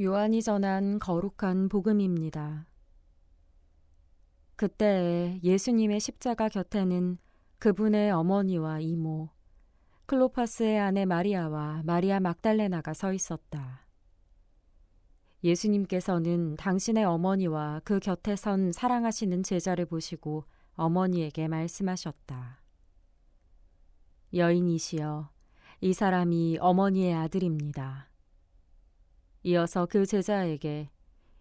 요한이 전한 거룩한 복음입니다. 그때 예수님의 십자가 곁에는 그분의 어머니와 이모, 클로파스의 아내 마리아와 마리아 막달레나가 서 있었다. 예수님께서는 당신의 어머니와 그 곁에 선 사랑하시는 제자를 보시고 어머니에게 말씀하셨다. 여인이시여, 이 사람이 어머니의 아들입니다. 이어서 그 제자에게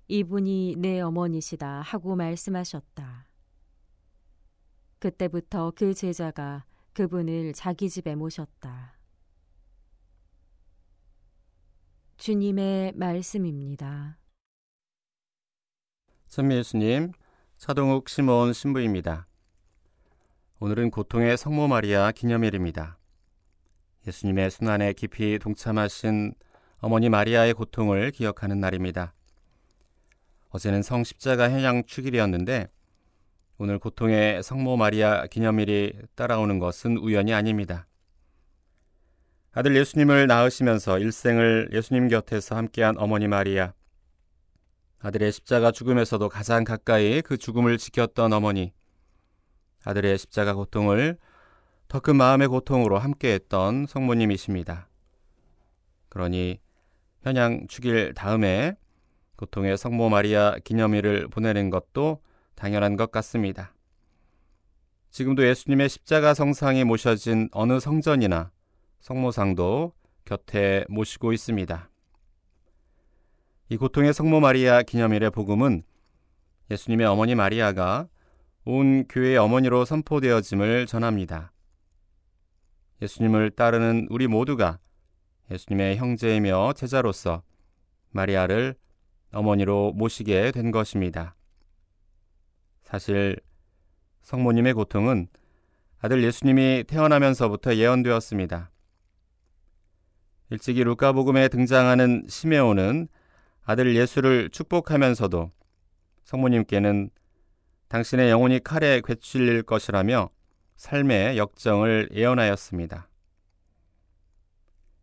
이분이 내 어머니시다 하고 말씀하셨다. 그때부터 그 제자가 그분을 자기 집에 모셨다. 주님의 말씀입니다. 선미 예수님, 차동욱 시몬 신부입니다. 오늘은 고통의 성모 마리아 기념일입니다. 예수님의 순환에 깊이 동참하신 어머니 마리아의 고통을 기억하는 날입니다. 어제는 성십자가 현양 축일이었는데 오늘 고통의 성모 마리아 기념일이 따라오는 것은 우연이 아닙니다. 아들 예수님을 낳으시면서 일생을 예수님 곁에서 함께한 어머니 마리아, 아들의 십자가 죽음에서도 가장 가까이 그 죽음을 지켰던 어머니, 아들의 십자가 고통을 더 큰 마음의 고통으로 함께했던 성모님이십니다. 그러니 현양 축일 다음에 고통의 성모 마리아 기념일을 보내는 것도 당연한 것 같습니다. 지금도 예수님의 십자가 성상이 모셔진 어느 성전이나 성모상도 곁에 모시고 있습니다. 이 고통의 성모 마리아 기념일의 복음은 예수님의 어머니 마리아가 온 교회의 어머니로 선포되어짐을 전합니다. 예수님을 따르는 우리 모두가 예수님의 형제이며 제자로서 마리아를 어머니로 모시게 된 것입니다. 사실 성모님의 고통은 아들 예수님이 태어나면서부터 예언되었습니다. 일찍이 루카복음에 등장하는 시메온은 아들 예수를 축복하면서도 성모님께는 당신의 영혼이 칼에 괴찔릴 것이라며 삶의 역정을 예언하였습니다.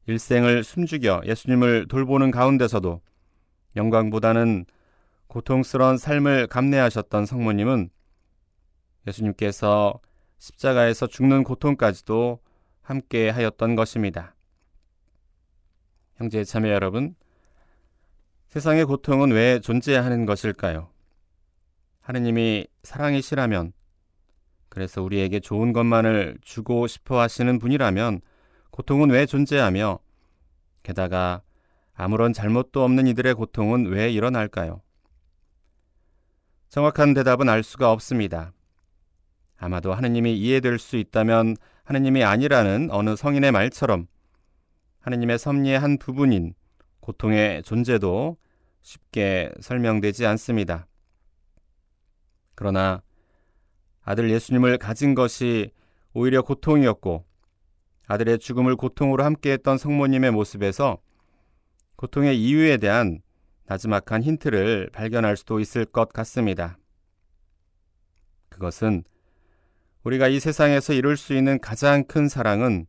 일생을 숨죽여 예수님을 돌보는 가운데서도 영광보다는 고통스러운 삶을 감내하셨던 성모님은 예수님께서 십자가에서 죽는 고통까지도 함께 하였던 것입니다. 형제 자매 여러분, 세상의 고통은 왜 존재하는 것일까요? 하느님이 사랑이시라면, 그래서 우리에게 좋은 것만을 주고 싶어 하시는 분이라면, 고통은 왜 존재하며, 게다가 아무런 잘못도 없는 이들의 고통은 왜 일어날까요? 정확한 대답은 알 수가 없습니다. 아마도 하느님이 이해될 수 있다면 하느님이 아니라는 어느 성인의 말처럼 하느님의 섭리의 한 부분인 고통의 존재도 쉽게 설명되지 않습니다. 그러나 아들 예수님을 가진 것이 오히려 고통이었고 아들의 죽음을 고통으로 함께했던 성모님의 모습에서 고통의 이유에 대한 나지막한 힌트를 발견할 수도 있을 것 같습니다. 그것은 우리가 이 세상에서 이룰 수 있는 가장 큰 사랑은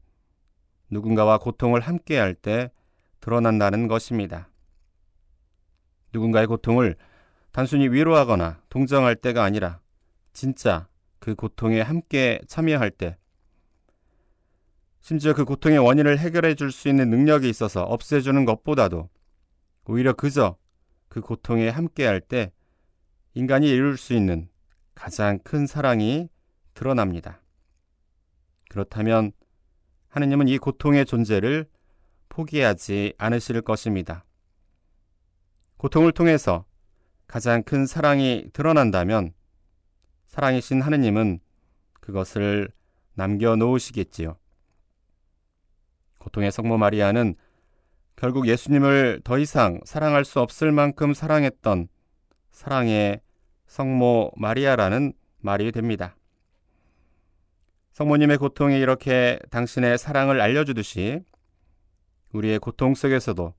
누군가와 고통을 함께 할 때 드러난다는 것입니다. 누군가의 고통을 단순히 위로하거나 동정할 때가 아니라 진짜 그 고통에 함께 참여할 때 심지어 그 고통의 원인을 해결해 줄 수 있는 능력이 있어서 없애주는 것보다도 오히려 그저 그 고통에 함께할 때 인간이 이룰 수 있는 가장 큰 사랑이 드러납니다. 그렇다면 하느님은 이 고통의 존재를 포기하지 않으실 것입니다. 고통을 통해서 가장 큰 사랑이 드러난다면 사랑이신 하느님은 그것을 남겨놓으시겠지요. 고통의 성모 마리아는 결국 예수님을 더 이상 사랑할 수 없을 만큼 사랑했던 사랑의 성모 마리아라는 말이 됩니다. 성모님의 고통이 이렇게 당신의 사랑을 알려주듯이 우리의 고통 속에서도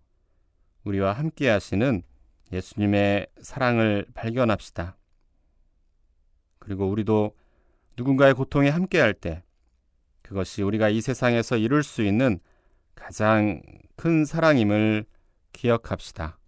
우리와 함께 하시는 예수님의 사랑을 발견합시다. 그리고 우리도 누군가의 고통에 함께 할 때 그것이 우리가 이 세상에서 이룰 수 있는 가장 큰 사랑임을 기억합시다.